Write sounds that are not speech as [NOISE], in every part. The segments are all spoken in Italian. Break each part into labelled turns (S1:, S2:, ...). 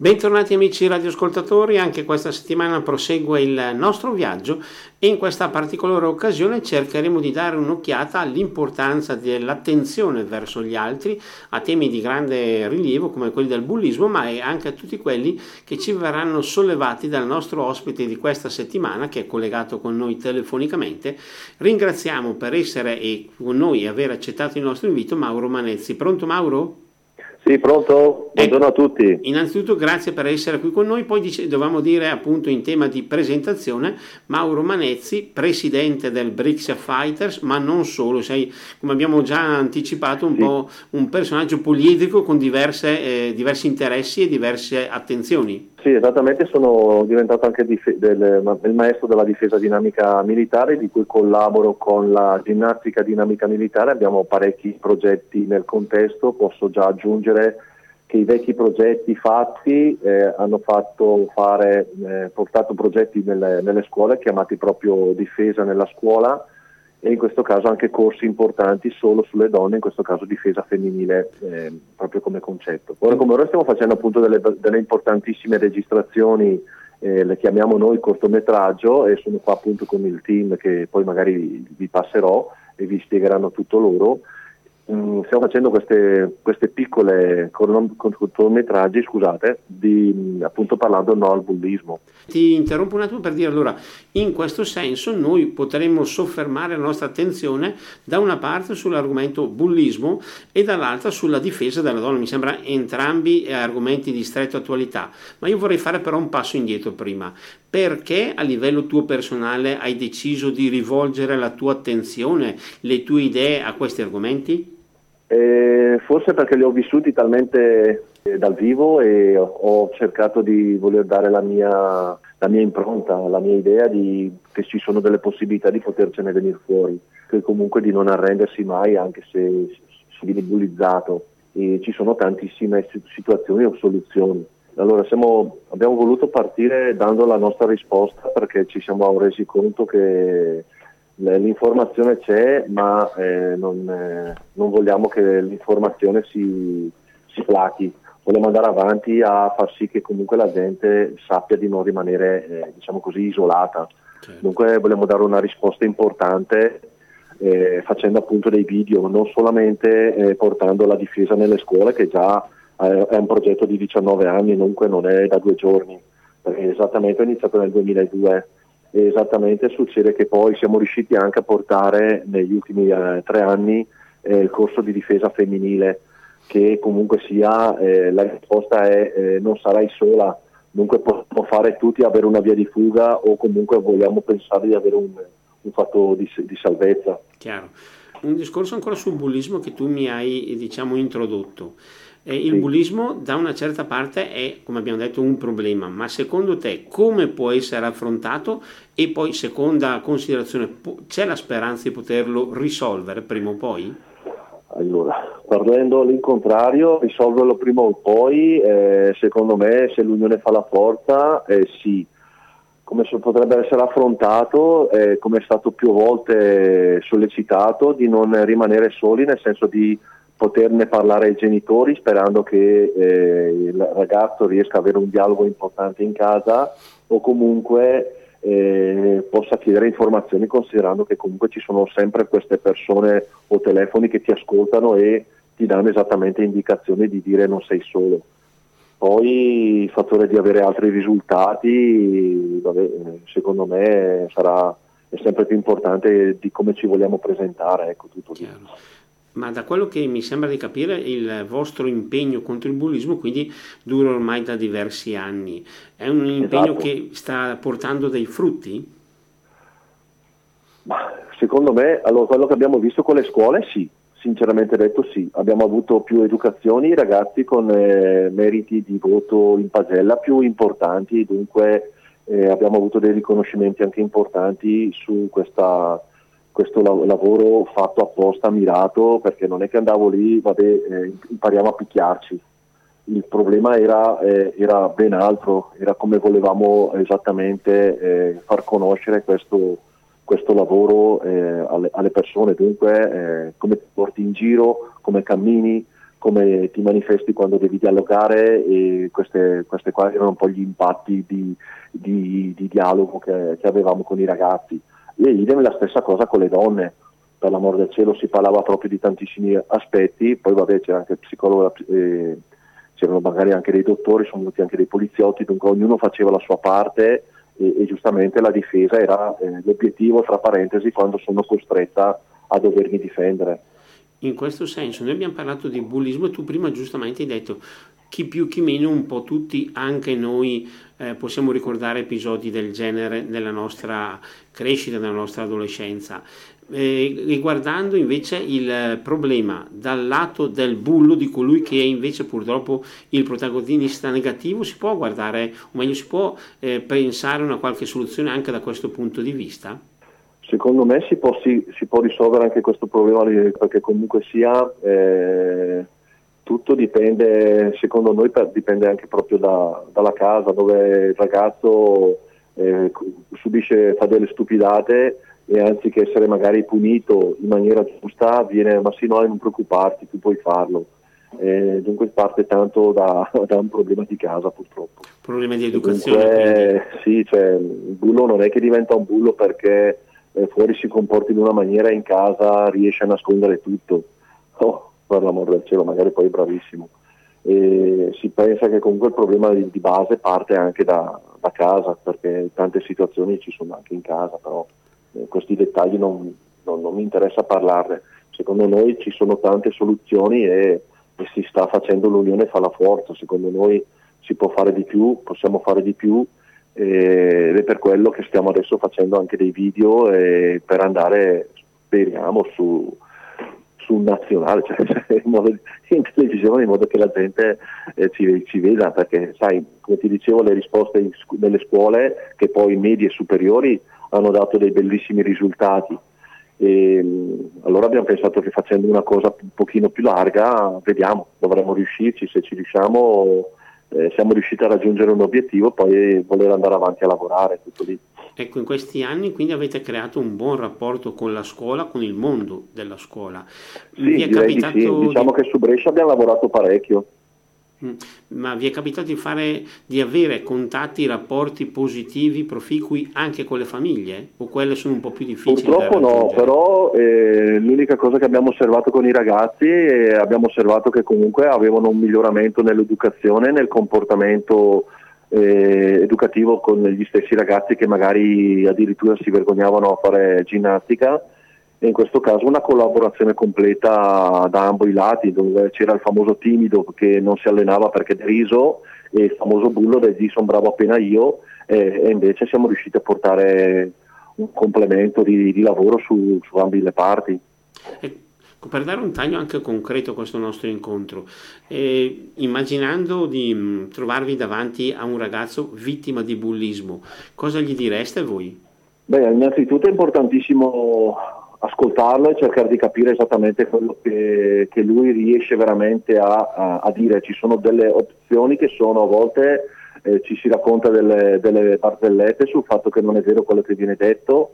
S1: Bentornati amici radioascoltatori, anche questa settimana prosegue il nostro viaggio e in questa particolare occasione cercheremo di dare un'occhiata all'importanza dell'attenzione verso gli altri a temi di grande rilievo come quelli del bullismo, ma anche a tutti quelli che ci verranno sollevati dal nostro ospite di questa settimana che è collegato con noi telefonicamente. Ringraziamo per essere con noi e aver accettato il nostro invito Mauro Manezzi. Pronto Mauro?
S2: Sì, pronto? Buongiorno ecco, a tutti.
S1: Innanzitutto grazie per essere qui con noi, poi dice, dovevamo dire appunto in tema di presentazione Mauro Manezzi, presidente del Brixia Fighters, ma non solo, sei come abbiamo già anticipato un sì. po' un personaggio poliedrico con diverse, eh, diversi interessi e diverse attenzioni.
S2: Sì, esattamente, sono diventato anche dif- del, il maestro della difesa dinamica militare, di cui collaboro con la ginnastica dinamica militare, abbiamo parecchi progetti nel contesto, posso già aggiungere che i vecchi progetti fatti eh, hanno fare, eh, portato progetti nelle, nelle scuole chiamati proprio difesa nella scuola, e in questo caso anche corsi importanti solo sulle donne, in questo caso difesa femminile eh, proprio come concetto. Ora come ora stiamo facendo appunto delle, delle importantissime registrazioni, eh, le chiamiamo noi cortometraggio e sono qua appunto con il team che poi magari vi passerò e vi spiegheranno tutto loro stiamo facendo queste, queste piccole cortometraggi, scusate, di, mm, appunto parlando no al bullismo.
S1: Ti interrompo un attimo per dire allora, in questo senso noi potremmo soffermare la nostra attenzione da una parte sull'argomento bullismo e dall'altra sulla difesa della donna, mi sembra entrambi argomenti di stretta attualità, ma io vorrei fare però un passo indietro prima. Perché a livello tuo personale hai deciso di rivolgere la tua attenzione, le tue idee a questi argomenti?
S2: Eh, forse perché li ho vissuti talmente eh, dal vivo e ho, ho, cercato di voler dare la mia, la mia impronta, la mia idea di, che ci sono delle possibilità di potercene venire fuori, che comunque di non arrendersi mai anche se si viene bullizzato e ci sono tantissime situazioni o soluzioni. Allora siamo, abbiamo voluto partire dando la nostra risposta perché ci siamo resi conto che l'informazione c'è, ma eh, non, eh, non, vogliamo che l'informazione si, si plachi. Vogliamo andare avanti a far sì che comunque la gente sappia di non rimanere, eh, diciamo così, isolata. Certo. Dunque vogliamo dare una risposta importante eh, facendo appunto dei video, non solamente eh, portando la difesa nelle scuole, che già eh, è un progetto di 19 anni, dunque non è da due giorni, perché esattamente è iniziato nel 2002 esattamente succede che poi siamo riusciti anche a portare negli ultimi eh, tre anni eh, il corso di difesa femminile che comunque sia eh, la risposta è eh, non sarai sola. Dunque possiamo fare tutti avere una via di fuga o comunque vogliamo pensare di avere un, un fatto di, di salvezza.
S1: Chiaro. Un discorso ancora sul bullismo che tu mi hai diciamo introdotto eh, il sì. bullismo da una certa parte è, come abbiamo detto, un problema, ma secondo te come può essere affrontato e poi seconda considerazione, c'è la speranza di poterlo risolvere prima o poi?
S2: Allora, parlando all'incontrario, risolverlo prima o poi, eh, secondo me se l'unione fa la forza, eh, sì. Come potrebbe essere affrontato, eh, come è stato più volte sollecitato, di non rimanere soli, nel senso di poterne parlare ai genitori sperando che eh, il ragazzo riesca ad avere un dialogo importante in casa o comunque eh, possa chiedere informazioni considerando che comunque ci sono sempre queste persone o telefoni che ti ascoltano e ti danno esattamente indicazioni di dire non sei solo. Poi il fattore di avere altri risultati, vabbè, secondo me sarà sempre più importante di come ci vogliamo presentare, ecco tutto lì
S1: ma da quello che mi sembra di capire il vostro impegno contro il bullismo quindi dura ormai da diversi anni. È un impegno esatto. che sta portando dei frutti?
S2: Ma secondo me, allora, quello che abbiamo visto con le scuole sì, sinceramente detto sì. Abbiamo avuto più educazioni, ragazzi con eh, meriti di voto in pagella più importanti, dunque eh, abbiamo avuto dei riconoscimenti anche importanti su questa questo lavoro fatto apposta, mirato, perché non è che andavo lì, vabbè, eh, impariamo a picchiarci. Il problema era, eh, era, ben altro, era come volevamo esattamente eh, far conoscere questo, questo lavoro eh, alle, alle, persone, dunque eh, come ti porti in giro, come cammini, come ti manifesti quando devi dialogare e queste, queste qua erano un po' gli impatti di, di, di dialogo che, che, avevamo con i ragazzi. E idem la stessa cosa con le donne, per l'amor del cielo si parlava proprio di tantissimi aspetti, poi vabbè c'era anche il psicologo, eh, c'erano magari anche dei dottori, sono venuti anche dei poliziotti, dunque ognuno faceva la sua parte e, e giustamente la difesa era eh, l'obiettivo, tra parentesi, quando sono costretta a dovermi difendere.
S1: In questo senso, noi abbiamo parlato di bullismo e tu prima giustamente hai detto chi più chi meno, un po' tutti, anche noi eh, possiamo ricordare episodi del genere nella nostra crescita, nella nostra adolescenza. Eh, riguardando invece il problema dal lato del bullo, di colui che è invece purtroppo il protagonista negativo, si può guardare, o meglio, si può eh, pensare una qualche soluzione anche da questo punto di vista?
S2: Secondo me si può, si, si può risolvere anche questo problema perché comunque sia eh, tutto dipende, secondo noi dipende anche proprio da, dalla casa dove il ragazzo eh, subisce, fa delle stupidate e anziché essere magari punito in maniera giusta viene ma sì no non preoccuparti tu puoi farlo. Eh, dunque parte tanto da, [LAUGHS] da, un problema di casa purtroppo.
S1: Problema di educazione dunque,
S2: sì cioè il bullo non è che diventa un bullo perché eh, fuori si comporti in una maniera e in casa riesce a nascondere tutto. Oh, per l'amor del cielo magari poi bravissimo e si pensa che comunque il problema di, di base parte anche da, da casa perché tante situazioni ci sono anche in casa però eh, questi dettagli non, non, non, mi interessa parlarne. Secondo noi ci sono tante soluzioni e, e, si sta facendo l'unione fa la forza, secondo noi si può fare di più, possiamo fare di più ed è per quello che stiamo adesso facendo anche dei video per andare, speriamo, su, su un nazionale, [LAUGHS] cioè in, modo, in, televisione in modo che la gente eh, ci, ci, veda, perché sai, come ti dicevo, le risposte nelle scuole, che poi medie e superiori, hanno dato dei bellissimi risultati. E, allora abbiamo pensato che facendo una cosa un pochino più larga, vediamo, dovremmo riuscirci, se ci riusciamo eh, siamo riusciti a raggiungere un obiettivo, poi voler andare avanti a lavorare, tutto lì.
S1: Ecco, in questi anni quindi avete creato un buon rapporto con la scuola, con il mondo della scuola.
S2: Sì, Vi è capitato di sì. diciamo di... che su Brescia abbiamo lavorato parecchio.
S1: Mm. Ma vi è capitato di, fare, di avere contatti, rapporti positivi, proficui anche con le famiglie? O quelle sono un po' più difficili?
S2: Purtroppo no, però eh, l'unica cosa che abbiamo osservato con i ragazzi è abbiamo osservato che comunque avevano un miglioramento nell'educazione, nel comportamento eh, educativo con gli stessi ragazzi che magari addirittura si vergognavano a fare ginnastica e in questo caso una collaborazione completa da ambo i lati dove c'era il famoso timido che non si allenava perché deriso e il famoso bullo del di sono bravo appena io e, e, invece siamo riusciti a portare un complemento di, di lavoro su, su ambi le parti.
S1: Ecco, per dare un taglio anche concreto a questo nostro incontro, eh, immaginando di mm, trovarvi davanti a un ragazzo vittima di bullismo, cosa gli direste voi?
S2: Beh, innanzitutto è importantissimo ascoltarlo e cercare di capire esattamente quello che, che lui riesce veramente a, a, a, dire. Ci sono delle opzioni che sono a volte eh, ci si racconta delle, delle barzellette sul fatto che non è vero quello che viene detto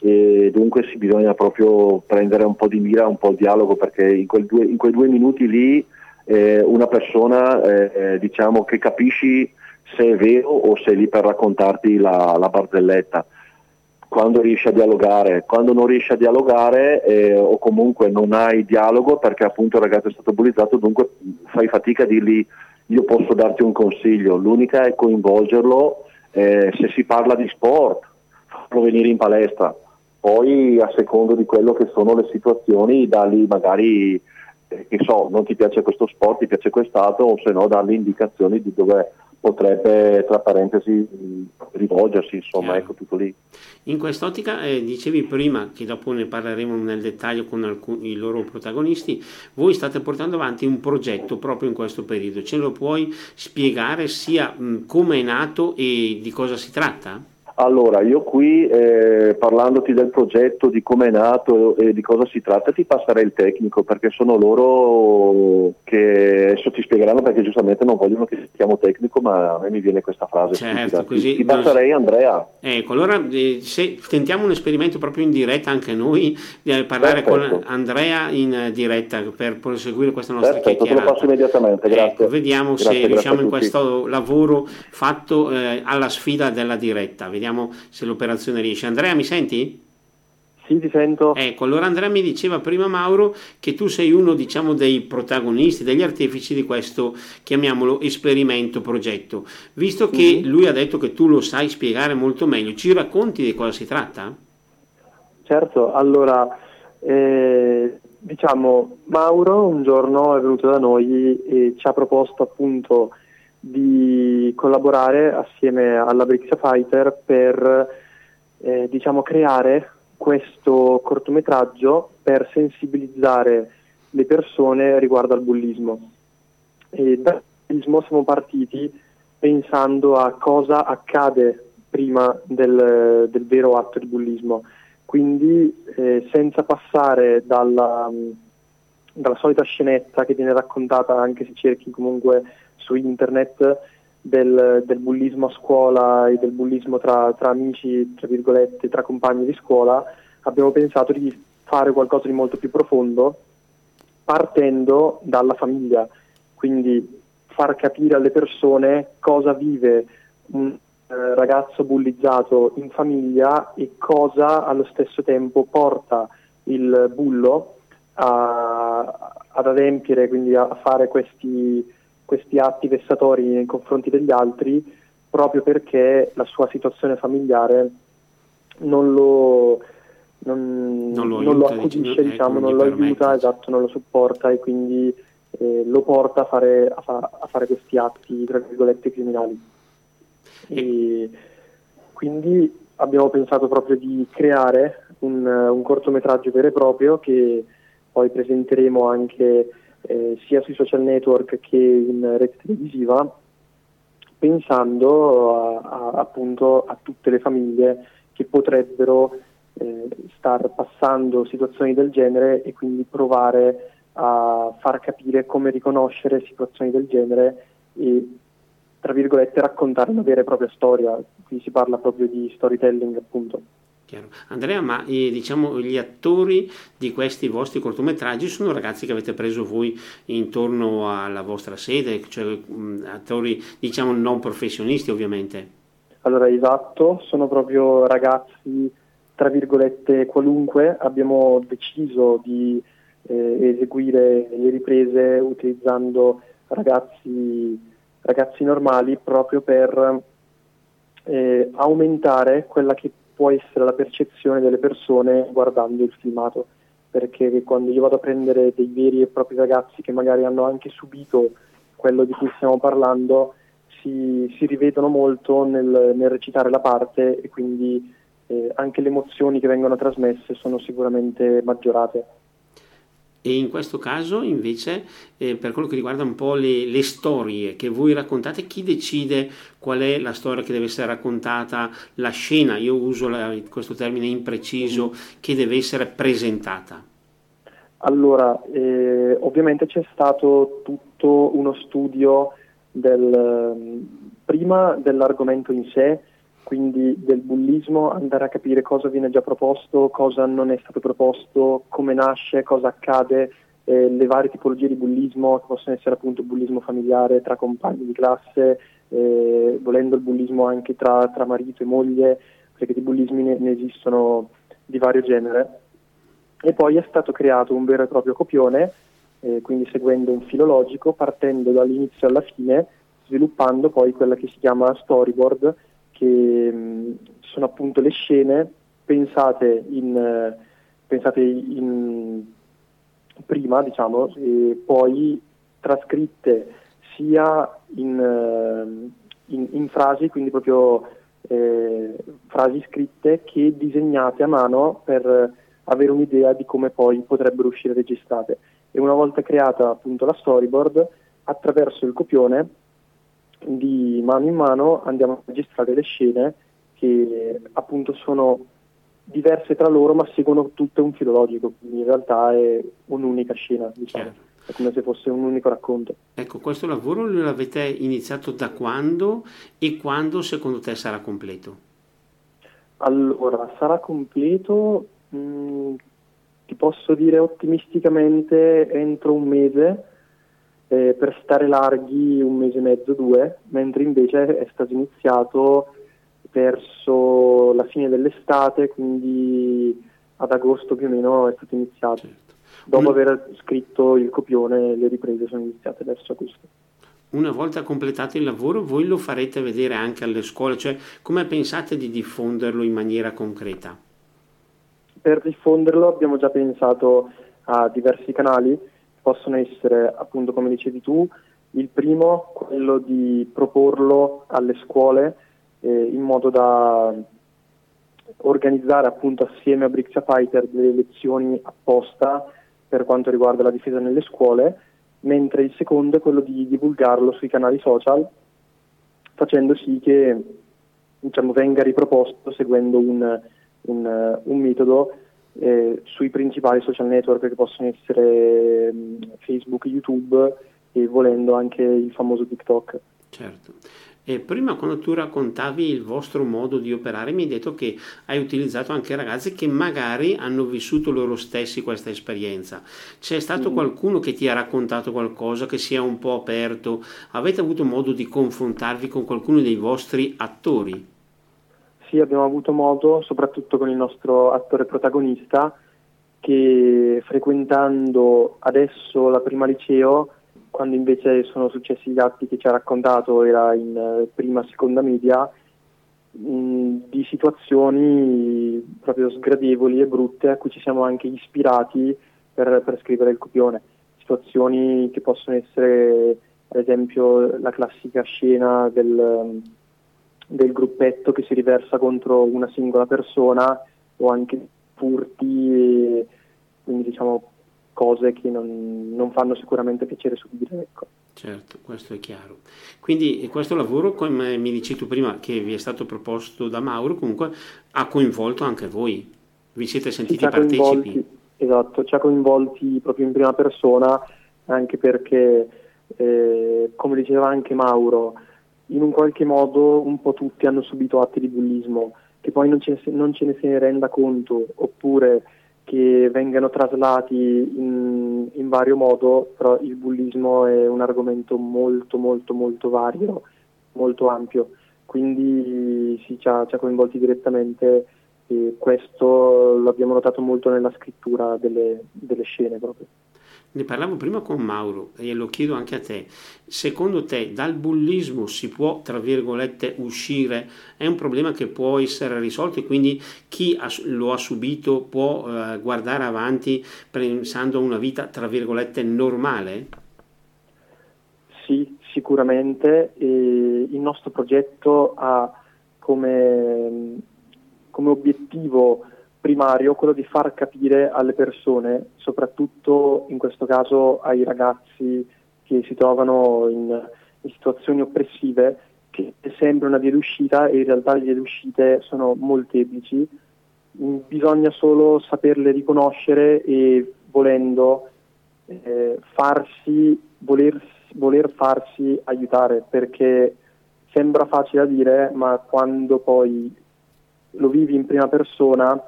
S2: e dunque si bisogna proprio prendere un po' di mira, un po' il dialogo perché in, due, in quei due minuti lì eh, una persona eh, eh diciamo che capisci se è vero o se è lì per raccontarti la, la barzelletta quando riesci a dialogare, quando non riesci a dialogare eh, o comunque non hai dialogo perché appunto il ragazzo è stato bullizzato, dunque fai fatica a dirgli io posso darti un consiglio, l'unica è coinvolgerlo eh, se si parla di sport, farlo venire in palestra, poi a secondo di quello che sono le situazioni dargli magari, eh, che so, non ti piace questo sport, ti piace quest'altro o se no dargli indicazioni di dove potrebbe tra parentesi rivolgersi, insomma, Chiaro. ecco tutto lì.
S1: In quest'ottica eh, dicevi prima, che dopo ne parleremo nel dettaglio con alcuni, i loro protagonisti, voi state portando avanti un progetto proprio in questo periodo, ce lo puoi spiegare sia come è nato e di cosa si tratta?
S2: Allora, io qui eh, parlandoti del progetto, di come è nato e di cosa si tratta, ti passerei il tecnico perché sono loro che adesso ti spiegheranno perché giustamente non vogliono che chiamo tecnico, ma a me mi viene questa frase.
S1: Certo, così,
S2: ti passerei Andrea.
S1: Ecco, allora eh, se tentiamo un esperimento proprio in diretta anche noi, di parlare Perfetto. con Andrea in diretta per proseguire questa nostra
S2: Perfetto, chiacchierata. te lo passo immediatamente, grazie. Ecco,
S1: vediamo
S2: grazie,
S1: se riusciamo in questo lavoro fatto eh, alla sfida della diretta. Vediamo vediamo se l'operazione riesce. Andrea, mi senti?
S3: Sì, ti sento.
S1: Ecco, allora Andrea mi diceva prima Mauro che tu sei uno, diciamo, dei protagonisti, degli artefici di questo, chiamiamolo, esperimento, progetto. Visto che mm-hmm. lui ha detto che tu lo sai spiegare molto meglio, ci racconti di cosa si tratta?
S3: Certo, allora, eh, diciamo, Mauro un giorno è venuto da noi e ci ha proposto appunto di collaborare assieme alla Brixia Fighter per eh, diciamo, creare questo cortometraggio per sensibilizzare le persone riguardo al bullismo. E dal bullismo siamo partiti pensando a cosa accade prima del, del vero atto di bullismo, quindi eh, senza passare dalla, dalla solita scenetta che viene raccontata anche se cerchi comunque su internet del, del, bullismo a scuola e del bullismo tra, tra amici, tra virgolette, tra compagni di scuola, abbiamo pensato di fare qualcosa di molto più profondo partendo dalla famiglia, quindi far capire alle persone cosa vive un eh, ragazzo bullizzato in famiglia e cosa allo stesso tempo porta il bullo a, ad adempiere, quindi a fare questi, questi atti vessatori nei confronti degli altri proprio perché la sua situazione familiare non lo, non, non lo, non lo accudisce, diciamo, diciamo non lo aiuta, esatto, non lo supporta e quindi eh, lo porta a fare, a, fa, a fare, questi atti, tra virgolette, criminali. E quindi abbiamo pensato proprio di creare un, un cortometraggio vero e proprio che poi presenteremo anche eh, sia sui social network che in rete televisiva, pensando a, a, appunto a tutte le famiglie che potrebbero eh, star passando situazioni del genere e quindi provare a far capire come riconoscere situazioni del genere e tra virgolette raccontare una vera e propria storia, qui si parla proprio di storytelling appunto.
S1: Chiaro. Andrea, ma eh, diciamo gli attori di questi vostri cortometraggi sono ragazzi che avete preso voi intorno alla vostra sede, cioè mh, attori diciamo non professionisti ovviamente?
S3: Allora, esatto, sono proprio ragazzi tra virgolette qualunque, abbiamo deciso di eh, eseguire le riprese utilizzando ragazzi, ragazzi normali proprio per eh, aumentare quella che può essere la percezione delle persone guardando il filmato, perché quando io vado a prendere dei veri e propri ragazzi che magari hanno anche subito quello di cui stiamo parlando, si, si rivedono molto nel, nel, recitare la parte e quindi eh, anche le emozioni che vengono trasmesse sono sicuramente maggiorate.
S1: E in questo caso invece eh, per quello che riguarda un po' le, le, storie che voi raccontate, chi decide qual è la storia che deve essere raccontata, la scena, io uso la, questo termine impreciso, che deve essere presentata?
S3: Allora, eh, ovviamente c'è stato tutto uno studio del, prima dell'argomento in sé, quindi del bullismo, andare a capire cosa viene già proposto, cosa non è stato proposto, come nasce, cosa accade, eh, le varie tipologie di bullismo, che possono essere appunto bullismo familiare tra compagni di classe, eh, volendo il bullismo anche tra, tra, marito e moglie, perché di bullismi ne, ne esistono di vario genere. E poi è stato creato un vero e proprio copione, eh, quindi seguendo un filo logico, partendo dall'inizio alla fine, sviluppando poi quella che si chiama storyboard, che sono appunto le scene pensate in, pensate in prima, diciamo, e poi trascritte sia in, in, in frasi, quindi proprio eh, frasi scritte, che disegnate a mano per avere un'idea di come poi potrebbero uscire registrate. E una volta creata appunto la storyboard, attraverso il copione di mano in mano andiamo a registrare le scene che appunto sono diverse tra loro ma seguono tutte un filologico, quindi in realtà è un'unica scena, diciamo. Certo. È come se fosse un unico racconto.
S1: Ecco, questo lavoro l'avete iniziato da quando e quando secondo te sarà completo?
S3: Allora, sarà completo, mh, mm, ti posso dire ottimisticamente entro un mese, eh, per stare larghi un mese e mezzo, due, mentre invece è stato iniziato verso la fine dell'estate, quindi ad agosto più o meno è stato iniziato. Certo. Dopo aver scritto il copione le riprese sono iniziate verso agosto.
S1: Una volta completato il lavoro voi lo farete vedere anche alle scuole, cioè come pensate di diffonderlo in maniera concreta?
S3: Per diffonderlo abbiamo già pensato a diversi canali, possono essere appunto come dicevi tu, il primo quello di proporlo alle scuole eh, in modo da organizzare appunto assieme a Brixia Fighter delle lezioni apposta per quanto riguarda la difesa nelle scuole, mentre il secondo è quello di divulgarlo sui canali social, facendo sì che diciamo, venga riproposto seguendo un, un, un metodo eh, sui principali social network che possono essere mh, Facebook, YouTube e volendo anche il famoso TikTok.
S1: Certo. E prima quando tu raccontavi il vostro modo di operare mi hai detto che hai utilizzato anche ragazzi che magari hanno vissuto loro stessi questa esperienza. C'è stato mm. qualcuno che ti ha raccontato qualcosa che sia un po' aperto? Avete avuto modo di confrontarvi con qualcuno dei vostri attori?
S3: Sì, abbiamo avuto modo, soprattutto con il nostro attore protagonista, che frequentando adesso la prima liceo quando invece sono successi gli atti che ci ha raccontato, era in eh, prima, seconda media, mh, di situazioni proprio sgradevoli e brutte a cui ci siamo anche ispirati per, per scrivere il copione. Situazioni che possono essere, ad esempio, la classica scena del, del gruppetto che si riversa contro una singola persona o anche furti, quindi diciamo cose che non, non fanno sicuramente piacere subire. Ecco.
S1: Certo, questo è chiaro. Quindi questo lavoro, come mi dici tu prima, che vi è stato proposto da Mauro, comunque ha coinvolto anche voi. Vi siete sentiti partecipi?
S3: Esatto, ci ha coinvolti proprio in prima persona, anche perché, eh, come diceva anche Mauro, in un qualche modo un po' tutti hanno subito atti di bullismo, che poi non ce, non ce ne se ne renda conto, oppure che vengano traslati in, in, vario modo, però il bullismo è un argomento molto molto molto vario, molto ampio, quindi sì, ci ha, ci ha coinvolti direttamente e questo l'abbiamo notato molto nella scrittura delle, delle scene proprio.
S1: Ne parlavo prima con Mauro e lo chiedo anche a te. Secondo te dal bullismo si può, tra virgolette, uscire? È un problema che può essere risolto e quindi chi lo ha subito può eh, guardare avanti pensando a una vita, tra virgolette, normale?
S3: Sì, sicuramente. E il nostro progetto ha come, come obiettivo primario quello di far capire alle persone, soprattutto in questo caso ai ragazzi che si trovano in, in situazioni oppressive, che sembra una via d'uscita e in realtà le vie d'uscite sono molteplici. Bisogna solo saperle riconoscere e volendo eh, farsi, voler, voler farsi aiutare, perché sembra facile da dire, ma quando poi lo vivi in prima persona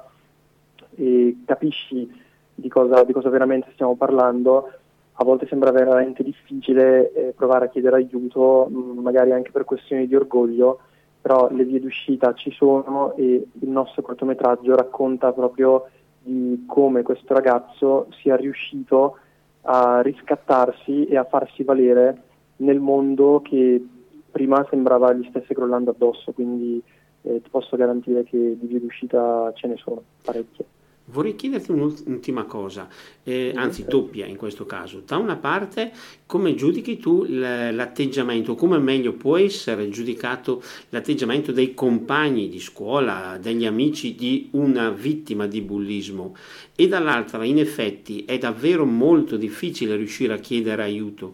S3: e capisci di cosa, di cosa veramente stiamo parlando, a volte sembra veramente difficile eh, provare a chiedere aiuto, mm, magari anche per questioni di orgoglio, però le vie d'uscita ci sono e il nostro cortometraggio racconta proprio di come questo ragazzo sia riuscito a riscattarsi e a farsi valere nel mondo che prima sembrava gli stesse crollando addosso, quindi eh, ti posso garantire che di vie d'uscita ce ne sono parecchie.
S1: Vorrei chiederti un'ultima cosa, eh, anzi doppia in questo caso. Da una parte, come giudichi tu l'atteggiamento, come meglio può essere giudicato l'atteggiamento dei compagni di scuola, degli amici di una vittima di bullismo? E dall'altra, in effetti, è davvero molto difficile riuscire a chiedere aiuto.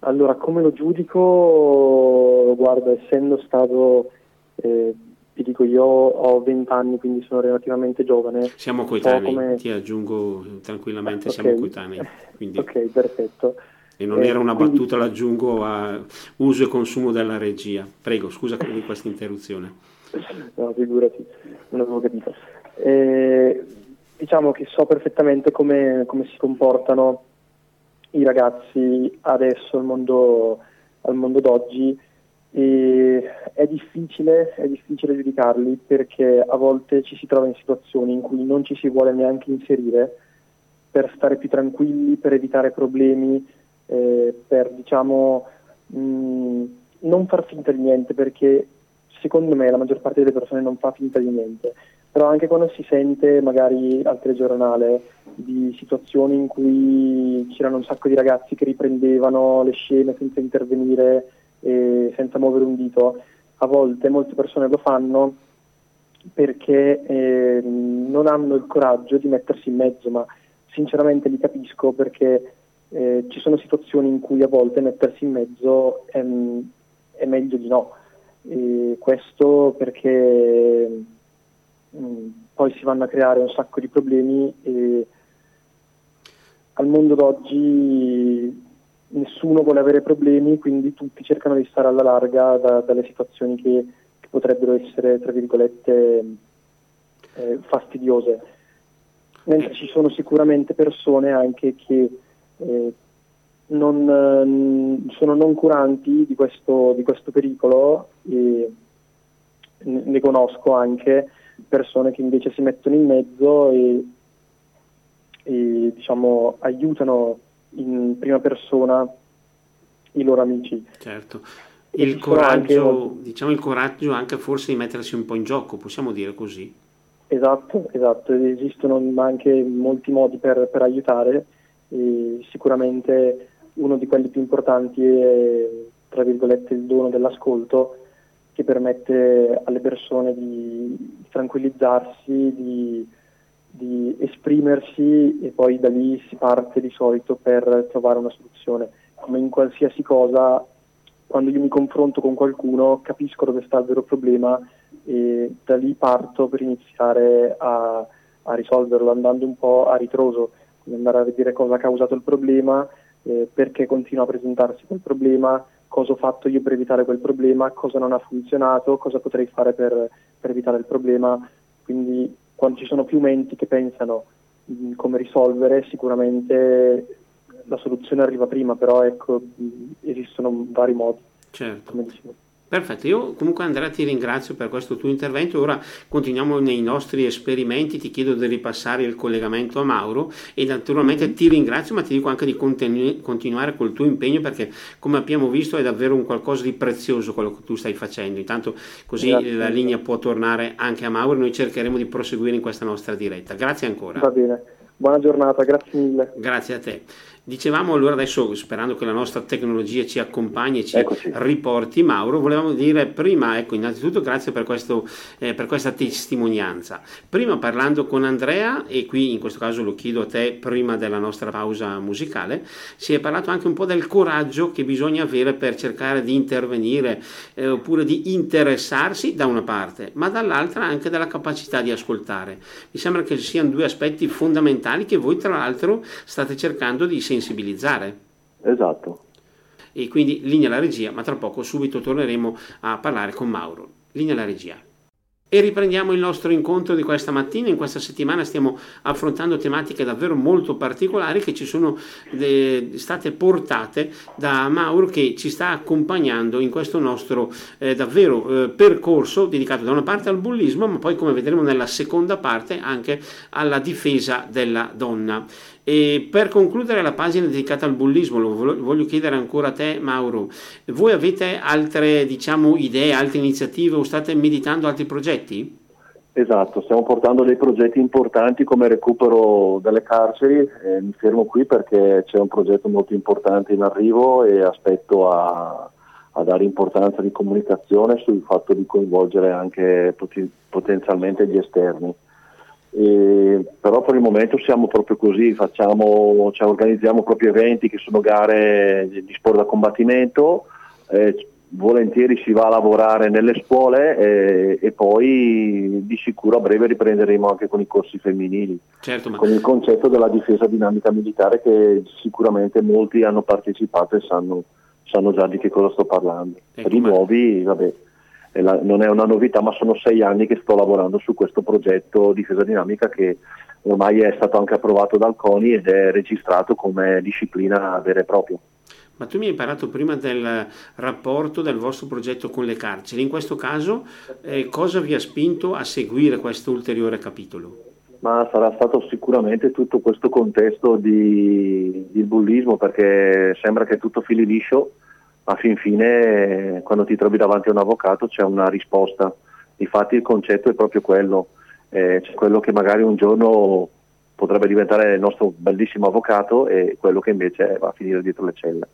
S3: Allora, come lo giudico? Guarda, essendo stato Eh, vi dico, io ho 20 anni, quindi sono relativamente giovane.
S1: Siamo coetanei, come... ti aggiungo tranquillamente, okay. siamo coetanei. Quindi...
S3: ok, perfetto.
S1: E non eh, era una quindi... battuta, l'aggiungo a uso e consumo della regia. Prego, scusa di questa interruzione. [LAUGHS]
S3: No, figurati, non avevo capito. Eh, diciamo che so perfettamente come, come, si comportano i ragazzi adesso al mondo, al mondo d'oggi e è difficile, è difficile giudicarli perché a volte ci si trova in situazioni in cui non ci si vuole neanche inserire per stare più tranquilli, per evitare problemi, eh, per diciamo mh, non far finta di niente perché secondo me la maggior parte delle persone non fa finta di niente, però anche quando si sente magari al telegiornale di situazioni in cui c'erano un sacco di ragazzi che riprendevano le scene senza intervenire e senza muovere un dito, a volte molte persone lo fanno perché eh, non hanno il coraggio di mettersi in mezzo, ma sinceramente li capisco perché eh, ci sono situazioni in cui a volte mettersi in mezzo è, è meglio di no. E questo perché mh, mm, poi si vanno a creare un sacco di problemi e al mondo d'oggi nessuno vuole avere problemi, quindi tutti cercano di stare alla larga da, dalle situazioni che, che, potrebbero essere, tra virgolette, eh, fastidiose. Mentre ci sono sicuramente persone anche che eh, non, eh, sono non curanti di questo, di questo pericolo e ne conosco anche persone che invece si mettono in mezzo e, e diciamo, aiutano in prima persona i loro amici.
S1: Certo. Il coraggio, anche... diciamo il coraggio anche forse di mettersi un po' in gioco, possiamo dire così.
S3: Esatto, esatto, esistono anche molti modi per, per aiutare e sicuramente uno di quelli più importanti è tra virgolette il dono dell'ascolto che permette alle persone di, di tranquillizzarsi, di, di, esprimersi e poi da lì si parte di solito per trovare una soluzione. Come in qualsiasi cosa, quando io mi confronto con qualcuno capisco dove sta il vero problema e da lì parto per iniziare a, a risolverlo andando un po' a ritroso, andare a vedere cosa ha causato il problema, eh, perché continua a presentarsi quel problema, cosa ho fatto io per evitare quel problema, cosa non ha funzionato, cosa potrei fare per, per evitare il problema. Quindi quando ci sono più menti che pensano mh, mm, come risolvere, sicuramente la soluzione arriva prima, però ecco, mh, esistono vari modi.
S1: Certo. Perfetto, io comunque Andrea ti ringrazio per questo tuo intervento, ora continuiamo nei nostri esperimenti, ti chiedo di ripassare il collegamento a Mauro e naturalmente ti ringrazio ma ti dico anche di continu- continuare col tuo impegno perché come abbiamo visto è davvero un qualcosa di prezioso quello che tu stai facendo, intanto così Grazie. la linea può tornare anche a Mauro e noi cercheremo di proseguire in questa nostra diretta. Grazie ancora.
S3: Va bene, buona giornata, grazie mille.
S1: Grazie a te. Dicevamo allora adesso, sperando che la nostra tecnologia ci accompagni e ci Eccoci. riporti, Mauro, volevamo dire prima, ecco, innanzitutto grazie per, questo, eh, per, questa testimonianza. Prima parlando con Andrea, e qui in questo caso lo chiedo a te prima della nostra pausa musicale, si è parlato anche un po' del coraggio che bisogna avere per cercare di intervenire eh, oppure di interessarsi da una parte, ma dall'altra anche della capacità di ascoltare. Mi sembra che siano due aspetti fondamentali che voi tra l'altro state cercando di sensibilizzare.
S2: Esatto.
S1: E quindi linea la regia, ma tra poco subito torneremo a parlare con Mauro. Linea la regia. E riprendiamo il nostro incontro di questa mattina. In questa settimana stiamo affrontando tematiche davvero molto particolari che ci sono de- state portate da Mauro che ci sta accompagnando in questo nostro eh, davvero eh, percorso dedicato da una parte al bullismo, ma poi come vedremo nella seconda parte anche alla difesa della donna. E per concludere la pagina dedicata al bullismo, lo voglio chiedere ancora a te Mauro, voi avete altre diciamo, idee, altre iniziative o state meditando altri progetti?
S2: Esatto, stiamo portando dei progetti importanti come recupero delle carceri, eh, mi fermo qui perché c'è un progetto molto importante in arrivo e aspetto a, a dare importanza di comunicazione sul fatto di coinvolgere anche potenzialmente gli esterni. E, però per il momento siamo proprio così, facciamo, cioè, organizziamo proprio eventi che sono gare di sport da combattimento, eh, volentieri si va a lavorare nelle scuole e, e, poi di sicuro a breve riprenderemo anche con i corsi femminili,
S1: certo, ma...
S2: con il concetto della difesa dinamica militare che sicuramente molti hanno partecipato e sanno, sanno già di che cosa sto parlando.
S1: Ecco,
S2: per i
S1: ma...
S2: nuovi, vabbè, la, non è una novità, ma sono sei anni che sto lavorando su questo progetto difesa dinamica che ormai è stato anche approvato dal CONI ed è registrato come disciplina vera e propria.
S1: Ma tu mi hai parlato prima del rapporto del vostro progetto con le carceri. In questo caso, eh, cosa vi ha spinto a seguire questo ulteriore capitolo?
S2: Ma sarà stato sicuramente tutto questo contesto di, di bullismo, perché sembra che tutto fili liscio, ma fin fine quando ti trovi davanti a un avvocato c'è una risposta. Infatti il concetto è proprio quello, eh, quello che magari un giorno potrebbe diventare il nostro bellissimo avvocato e quello che invece va a finire dietro le celle.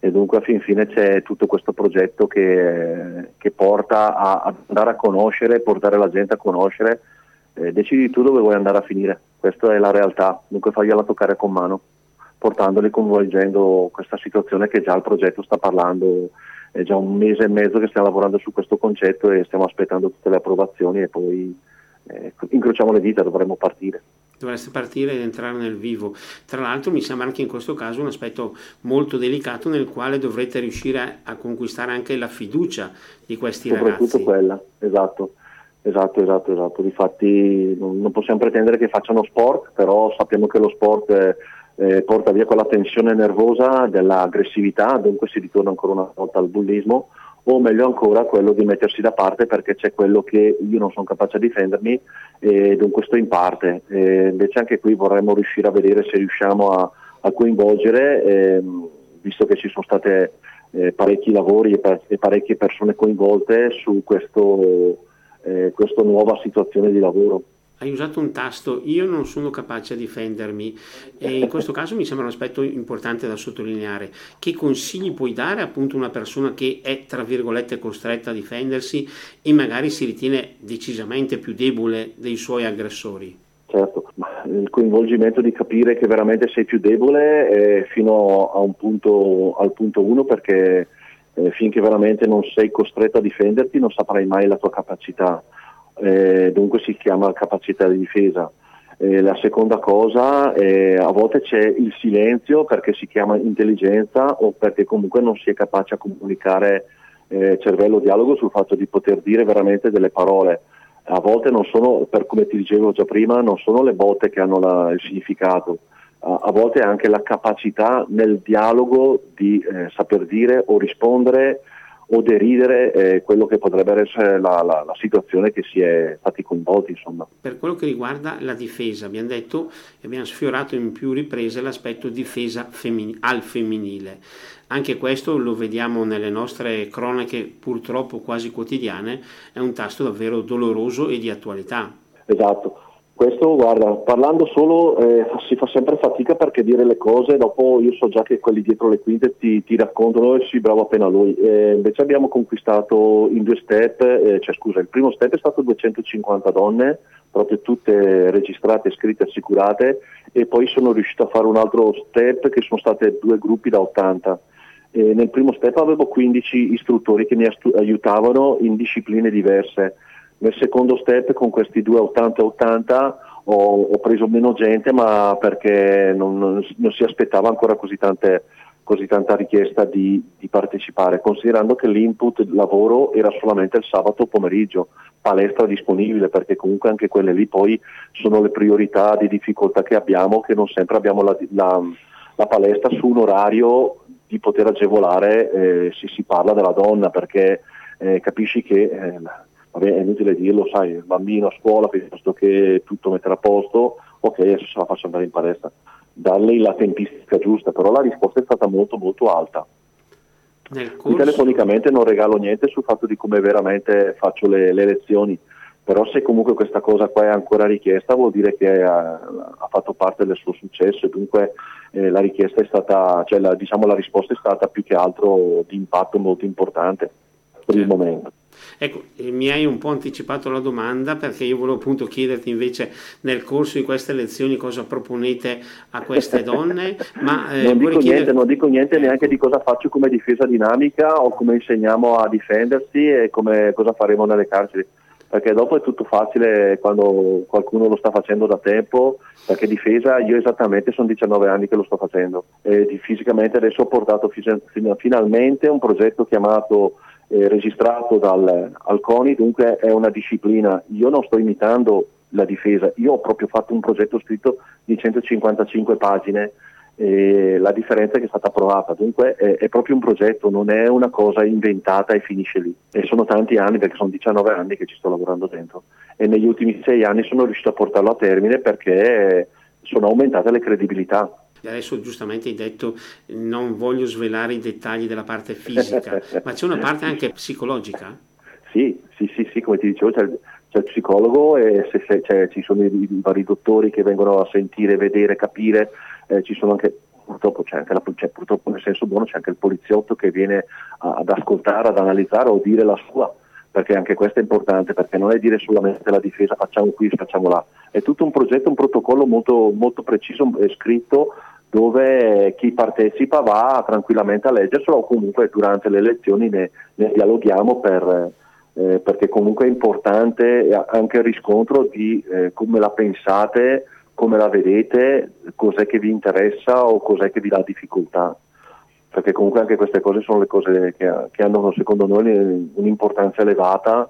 S2: E dunque a fin fine c'è tutto questo progetto che, che porta a, ad andare a conoscere, portare la gente a conoscere, eh, decidi tu dove vuoi andare a finire, questa è la realtà, dunque fagliela toccare con mano, portandoli, coinvolgendo questa situazione che già il progetto sta parlando, è già un mese e mezzo che stiamo lavorando su questo concetto e stiamo aspettando tutte le approvazioni e poi eh, incrociamo le dita, dovremmo partire
S1: dovreste partire ed entrare nel vivo. Tra l'altro mi sembra anche in questo caso un aspetto molto delicato nel quale dovrete riuscire a, conquistare anche la fiducia di questi
S2: Soprattutto
S1: ragazzi.
S2: quella, esatto. Esatto, esatto, esatto. Difatti non, non possiamo pretendere che facciano sport, però sappiamo che lo sport eh, porta via quella tensione nervosa dell'aggressività, dunque si ritorna ancora una volta al bullismo o meglio ancora quello di mettersi da parte perché c'è quello che io non sono capace a difendermi e dunque sto in parte. E invece anche qui vorremmo riuscire a vedere se riusciamo a, a coinvolgere, ehm, visto che ci sono state eh, parecchi lavori e, per, e, parecchie persone coinvolte su questo, eh, questa nuova situazione di lavoro
S1: hai usato un tasto, io non sono capace a difendermi e in questo caso mi sembra un aspetto importante da sottolineare. Che consigli puoi dare appunto a una persona che è tra virgolette costretta a difendersi e magari si ritiene decisamente più debole dei suoi aggressori?
S2: Certo, il coinvolgimento di capire che veramente sei più debole fino punto, al punto uno perché eh, finché veramente non sei costretto a difenderti non saprai mai la tua capacità eh, dunque si chiama capacità di difesa. Eh, la seconda cosa, eh, a volte c'è il silenzio perché si chiama intelligenza o perché comunque non si è capace a comunicare eh, cervello-dialogo sul fatto di poter dire veramente delle parole. A volte non sono, per come ti dicevo già prima, non sono le botte che hanno la, il significato, a, a, volte è anche la capacità nel dialogo di eh, saper dire o rispondere o deridere eh, quello che potrebbe essere la, la, la, situazione che si è stati coinvolti. Insomma.
S1: Per quello che riguarda la difesa, abbiamo detto e abbiamo sfiorato in più riprese l'aspetto difesa femmin- al femminile. Anche questo lo vediamo nelle nostre cronache purtroppo quasi quotidiane, è un tasto davvero doloroso e di attualità.
S2: Esatto, questo, guarda, parlando solo eh, si fa sempre fatica perché dire le cose, dopo io so già che quelli dietro le quinte ti, ti raccontano e si bravo appena lui. Eh, invece abbiamo conquistato in due step, eh, cioè scusa, il primo step è stato 250 donne, proprio tutte registrate, scritte, assicurate, e poi sono riuscito a fare un altro step che sono state due gruppi da 80. nel primo step avevo 15 istruttori che mi aiutavano in discipline diverse nel secondo step con questi due 80-80 ho, ho, preso meno gente ma perché non, non, non si aspettava ancora così, tante, così tanta richiesta di, di, partecipare, considerando che l'input lavoro era solamente il sabato pomeriggio, palestra disponibile perché comunque anche quelle lì poi sono le priorità di difficoltà che abbiamo, che non sempre abbiamo la, la, la palestra su un orario di poter agevolare eh, se si parla della donna perché eh, capisci che eh, vabbè, è inutile dirlo, sai, il bambino a scuola piuttosto che tutto mettere a posto, ok, adesso ce la faccio andare in palestra. Darle la tempistica giusta, però la risposta è stata molto molto alta. Corso... Telefonicamente non regalo niente sul fatto di come veramente faccio le, le, lezioni, però se comunque questa cosa qua è ancora richiesta vuol dire che ha, ha fatto parte del suo successo e dunque eh, la richiesta è stata, cioè la, diciamo la risposta è stata più che altro di impatto molto importante per il momento.
S1: Ecco, mi hai un po' anticipato la domanda perché io volevo appunto chiederti invece nel corso di queste lezioni cosa proponete a queste [LAUGHS] donne, ma
S2: eh, non, dico chiedere... niente, non, dico niente, neanche di cosa faccio come difesa dinamica o come insegniamo a difendersi e come, cosa faremo nelle carceri. Perché dopo è tutto facile quando qualcuno lo sta facendo da tempo, perché difesa io esattamente sono 19 anni che lo sto facendo. E fisicamente adesso ho portato finalmente un progetto chiamato eh, registrato dal Alconi, dunque è una disciplina, io non sto imitando la difesa, io ho proprio fatto un progetto scritto di 155 pagine e la differenza è che è stata approvata, dunque è, è, proprio un progetto, non è una cosa inventata e finisce lì. E sono tanti anni, perché sono 19 anni che ci sto lavorando dentro. E negli ultimi sei anni sono riuscito a portarlo a termine perché sono aumentate le credibilità.
S1: Adesso giustamente hai detto non voglio svelare i dettagli della parte fisica, ma c'è una parte anche psicologica?
S2: Sì, sì, sì, sì come ti dicevo c'è, c'è il psicologo e se, se, cioè, ci sono i, i vari dottori che vengono a sentire, vedere, capire eh, ci sono anche purtroppo c'è anche la, cioè, purtroppo nel senso buono c'è anche il poliziotto che viene a, ad ascoltare, ad analizzare o dire la sua, perché anche questo è importante, perché non è dire solamente la difesa facciamo qui, facciamo là, è tutto un progetto, un protocollo molto, molto preciso e scritto dove chi partecipa va tranquillamente a leggerselo o comunque durante le lezioni ne, ne dialoghiamo per, eh, perché comunque è importante anche il riscontro di eh, come la pensate come la vedete, cos'è che vi interessa o cos'è che vi dà difficoltà. Perché comunque anche queste cose sono le cose che, che hanno secondo noi un'importanza elevata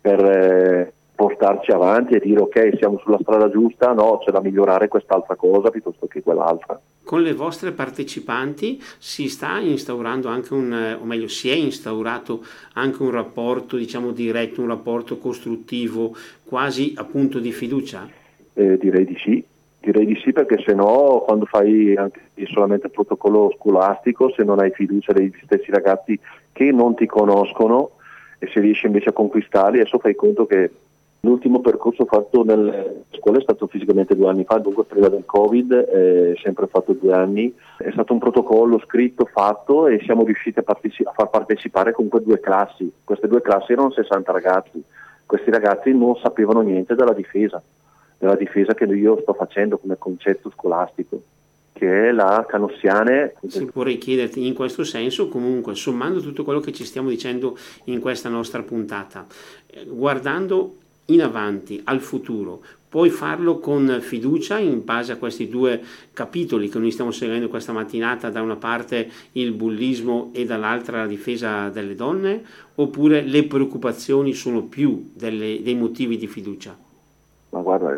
S2: per eh, portarci avanti e dire ok siamo sulla strada giusta, no c'è da migliorare quest'altra cosa piuttosto che quell'altra.
S1: Con le vostre partecipanti si sta instaurando anche un, o meglio si è instaurato anche un rapporto diciamo diretto, un rapporto costruttivo quasi appunto di fiducia?
S2: Eh, direi di sì, direi di sì perché se no quando fai solamente il protocollo scolastico, se non hai fiducia degli stessi ragazzi che non ti conoscono e se riesci invece a conquistarli, adesso fai conto che l'ultimo percorso fatto nelle scuole è stato fisicamente due anni fa, dunque prima del Covid, è sempre fatto due anni, è stato un protocollo scritto, fatto e siamo riusciti a, parteci- a far partecipare comunque due classi, queste due classi erano 60 ragazzi, questi ragazzi non sapevano niente della difesa della difesa che io sto facendo come concetto scolastico che è la canossiane.
S1: Sì, vorrei chiederti in questo senso, comunque, sommando tutto quello che ci stiamo dicendo in questa nostra puntata, eh, guardando in avanti, al futuro, puoi farlo con fiducia in base a questi due capitoli che noi stiamo seguendo questa mattinata, da una parte il bullismo e dall'altra la difesa delle donne, oppure le preoccupazioni sono più delle, dei motivi di fiducia?
S2: Ma guarda,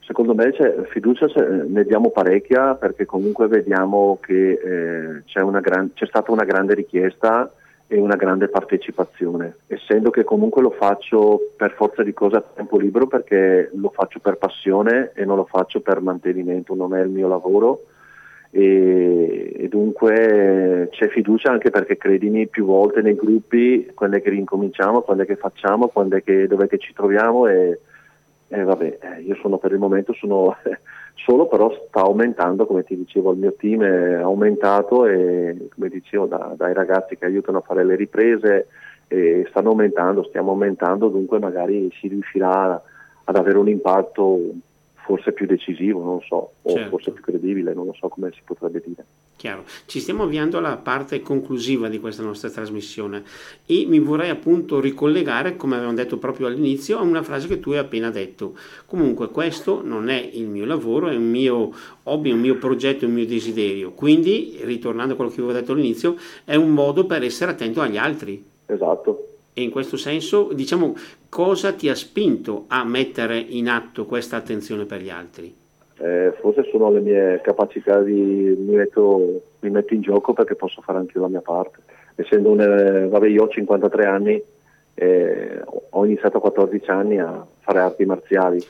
S2: secondo me fiducia ne diamo parecchia perché comunque vediamo che eh, c'è, gran, c'è, stata una grande richiesta e una grande partecipazione, essendo che comunque lo faccio per forza di cose a tempo libero perché lo faccio per passione e non lo faccio per mantenimento, non è il mio lavoro. E, e dunque c'è fiducia anche perché credimi più volte nei gruppi, quando è che rincominciamo, quando è che facciamo, quando è che, dove è che ci troviamo e eh, vabbè, eh, io sono per il momento sono [LAUGHS] solo, però sta aumentando, come ti dicevo, il mio team è aumentato e come dicevo da, dai ragazzi che aiutano a fare le riprese e stanno aumentando, stiamo aumentando, dunque magari si riuscirà ad avere un impatto forse più decisivo, non lo so, o certo. forse più credibile, non lo so come si potrebbe dire.
S1: Chiaro, ci stiamo avviando alla parte conclusiva di questa nostra trasmissione e mi vorrei appunto ricollegare, come avevamo detto proprio all'inizio, a una frase che tu hai appena detto. Comunque questo non è il mio lavoro, è un mio hobby, un mio progetto, un mio desiderio. Quindi, ritornando a quello che avevo detto all'inizio, è un modo per essere attento agli altri.
S2: Esatto.
S1: E in questo senso, diciamo, cosa ti ha spinto a mettere in atto questa attenzione per gli altri?
S2: Eh, forse sono le mie capacità di mi metto, mi metto, in gioco perché posso fare anche la mia parte. Essendo un, eh, vabbè, io ho 53 anni, eh, ho iniziato a 14 anni a fare arti marziali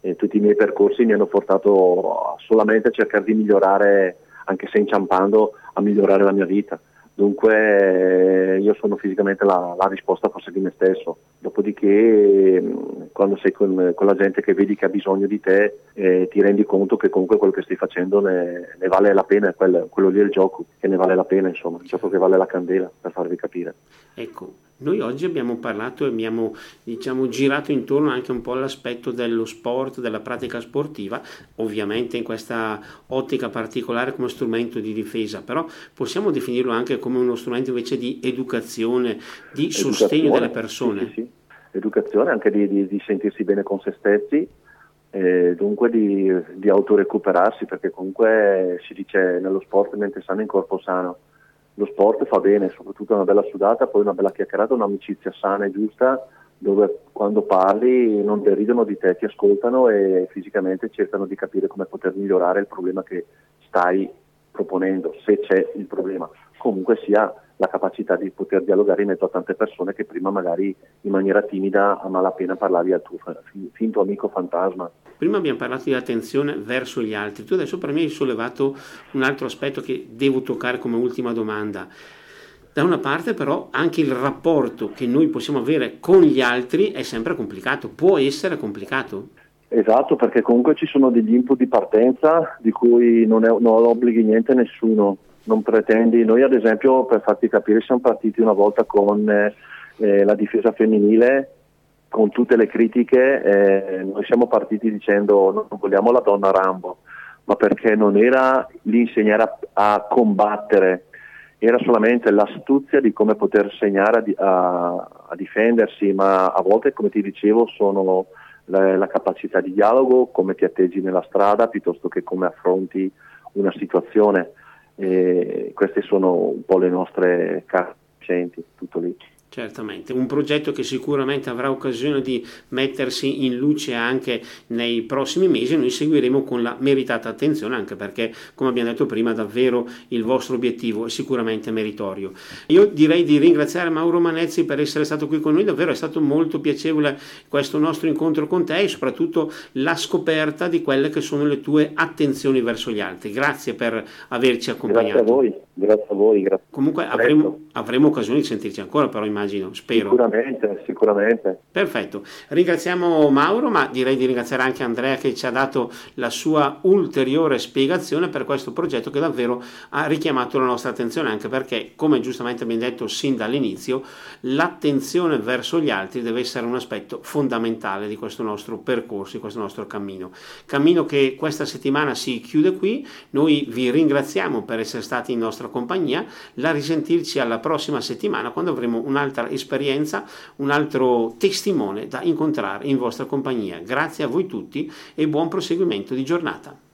S2: e tutti i miei percorsi mi hanno portato solamente a cercare di migliorare, anche se inciampando, a migliorare la mia vita. Dunque io sono fisicamente la, la, risposta forse di me stesso, dopodiché quando sei con, con, la gente che vedi che ha bisogno di te eh, ti rendi conto che comunque quello che stai facendo ne, ne vale la pena, quello, quello lì è il gioco che ne vale la pena, insomma, il gioco che vale la candela per farvi capire.
S1: Ecco, Noi oggi abbiamo parlato e abbiamo diciamo, girato intorno anche un po' all'aspetto dello sport, della pratica sportiva, ovviamente in questa ottica particolare come strumento di difesa, però possiamo definirlo anche come uno strumento invece di educazione, di sostegno delle persone.
S2: Sì, sì. Educazione anche di, di, di, sentirsi bene con se stessi, e dunque di, di autorecuperarsi, perché comunque si dice nello sport mente sano in corpo sano lo sport fa bene, soprattutto una bella sudata, poi una bella chiacchierata, un'amicizia sana e giusta, dove quando parli non deridono di te, ti ascoltano e fisicamente cercano di capire come poter migliorare il problema che stai proponendo, se c'è il problema. Comunque sia la capacità di poter dialogare in mezzo a tante persone che prima magari in maniera timida a malapena parlavi al tuo finto amico fantasma.
S1: Prima abbiamo parlato di attenzione verso gli altri, tu adesso per me hai sollevato un altro aspetto che devo toccare come ultima domanda. Da una parte però anche il rapporto che noi possiamo avere con gli altri è sempre complicato, può essere complicato.
S2: Esatto, perché comunque ci sono degli input di partenza di cui non, è, non obblighi niente a nessuno, non pretendi, noi ad esempio per farti capire siamo partiti una volta con eh, la difesa femminile con tutte le critiche, eh, noi siamo partiti dicendo non vogliamo la donna Rambo, ma perché non era l'insegnare a, a combattere, era solamente l'astuzia di come poter segnare a, a, difendersi, ma a volte, come ti dicevo, sono la, la, capacità di dialogo, come ti atteggi nella strada, piuttosto che come affronti una situazione. E queste sono un po' le nostre carte, tutto lì.
S1: Certamente, un progetto che sicuramente avrà occasione di mettersi in luce anche nei prossimi mesi, noi seguiremo con la meritata attenzione anche perché, come abbiamo detto prima, davvero il vostro obiettivo è sicuramente meritorio. Io direi di ringraziare Mauro Manezzi per essere stato qui con noi, davvero è stato molto piacevole questo nostro incontro con te e soprattutto la scoperta di quelle che sono le tue attenzioni verso gli altri. Grazie per averci accompagnato.
S2: Grazie a voi, grazie a voi. Grazie.
S1: Comunque avremo, avremo occasione di sentirci ancora, però immagino spero.
S2: Sicuramente, sicuramente.
S1: Perfetto. Ringraziamo Mauro, ma direi di ringraziare anche Andrea che ci ha dato la sua ulteriore spiegazione per questo progetto che davvero ha richiamato la nostra attenzione, anche perché, come giustamente abbiamo detto sin dall'inizio, l'attenzione verso gli altri deve essere un aspetto fondamentale di questo nostro percorso, di questo nostro cammino. Cammino che questa settimana si chiude qui. Noi vi ringraziamo per essere stati in nostra compagnia. La risentirci alla prossima settimana quando avremo un'altra esperienza, un altro testimone da incontrare in vostra compagnia. Grazie a voi tutti e buon proseguimento di giornata.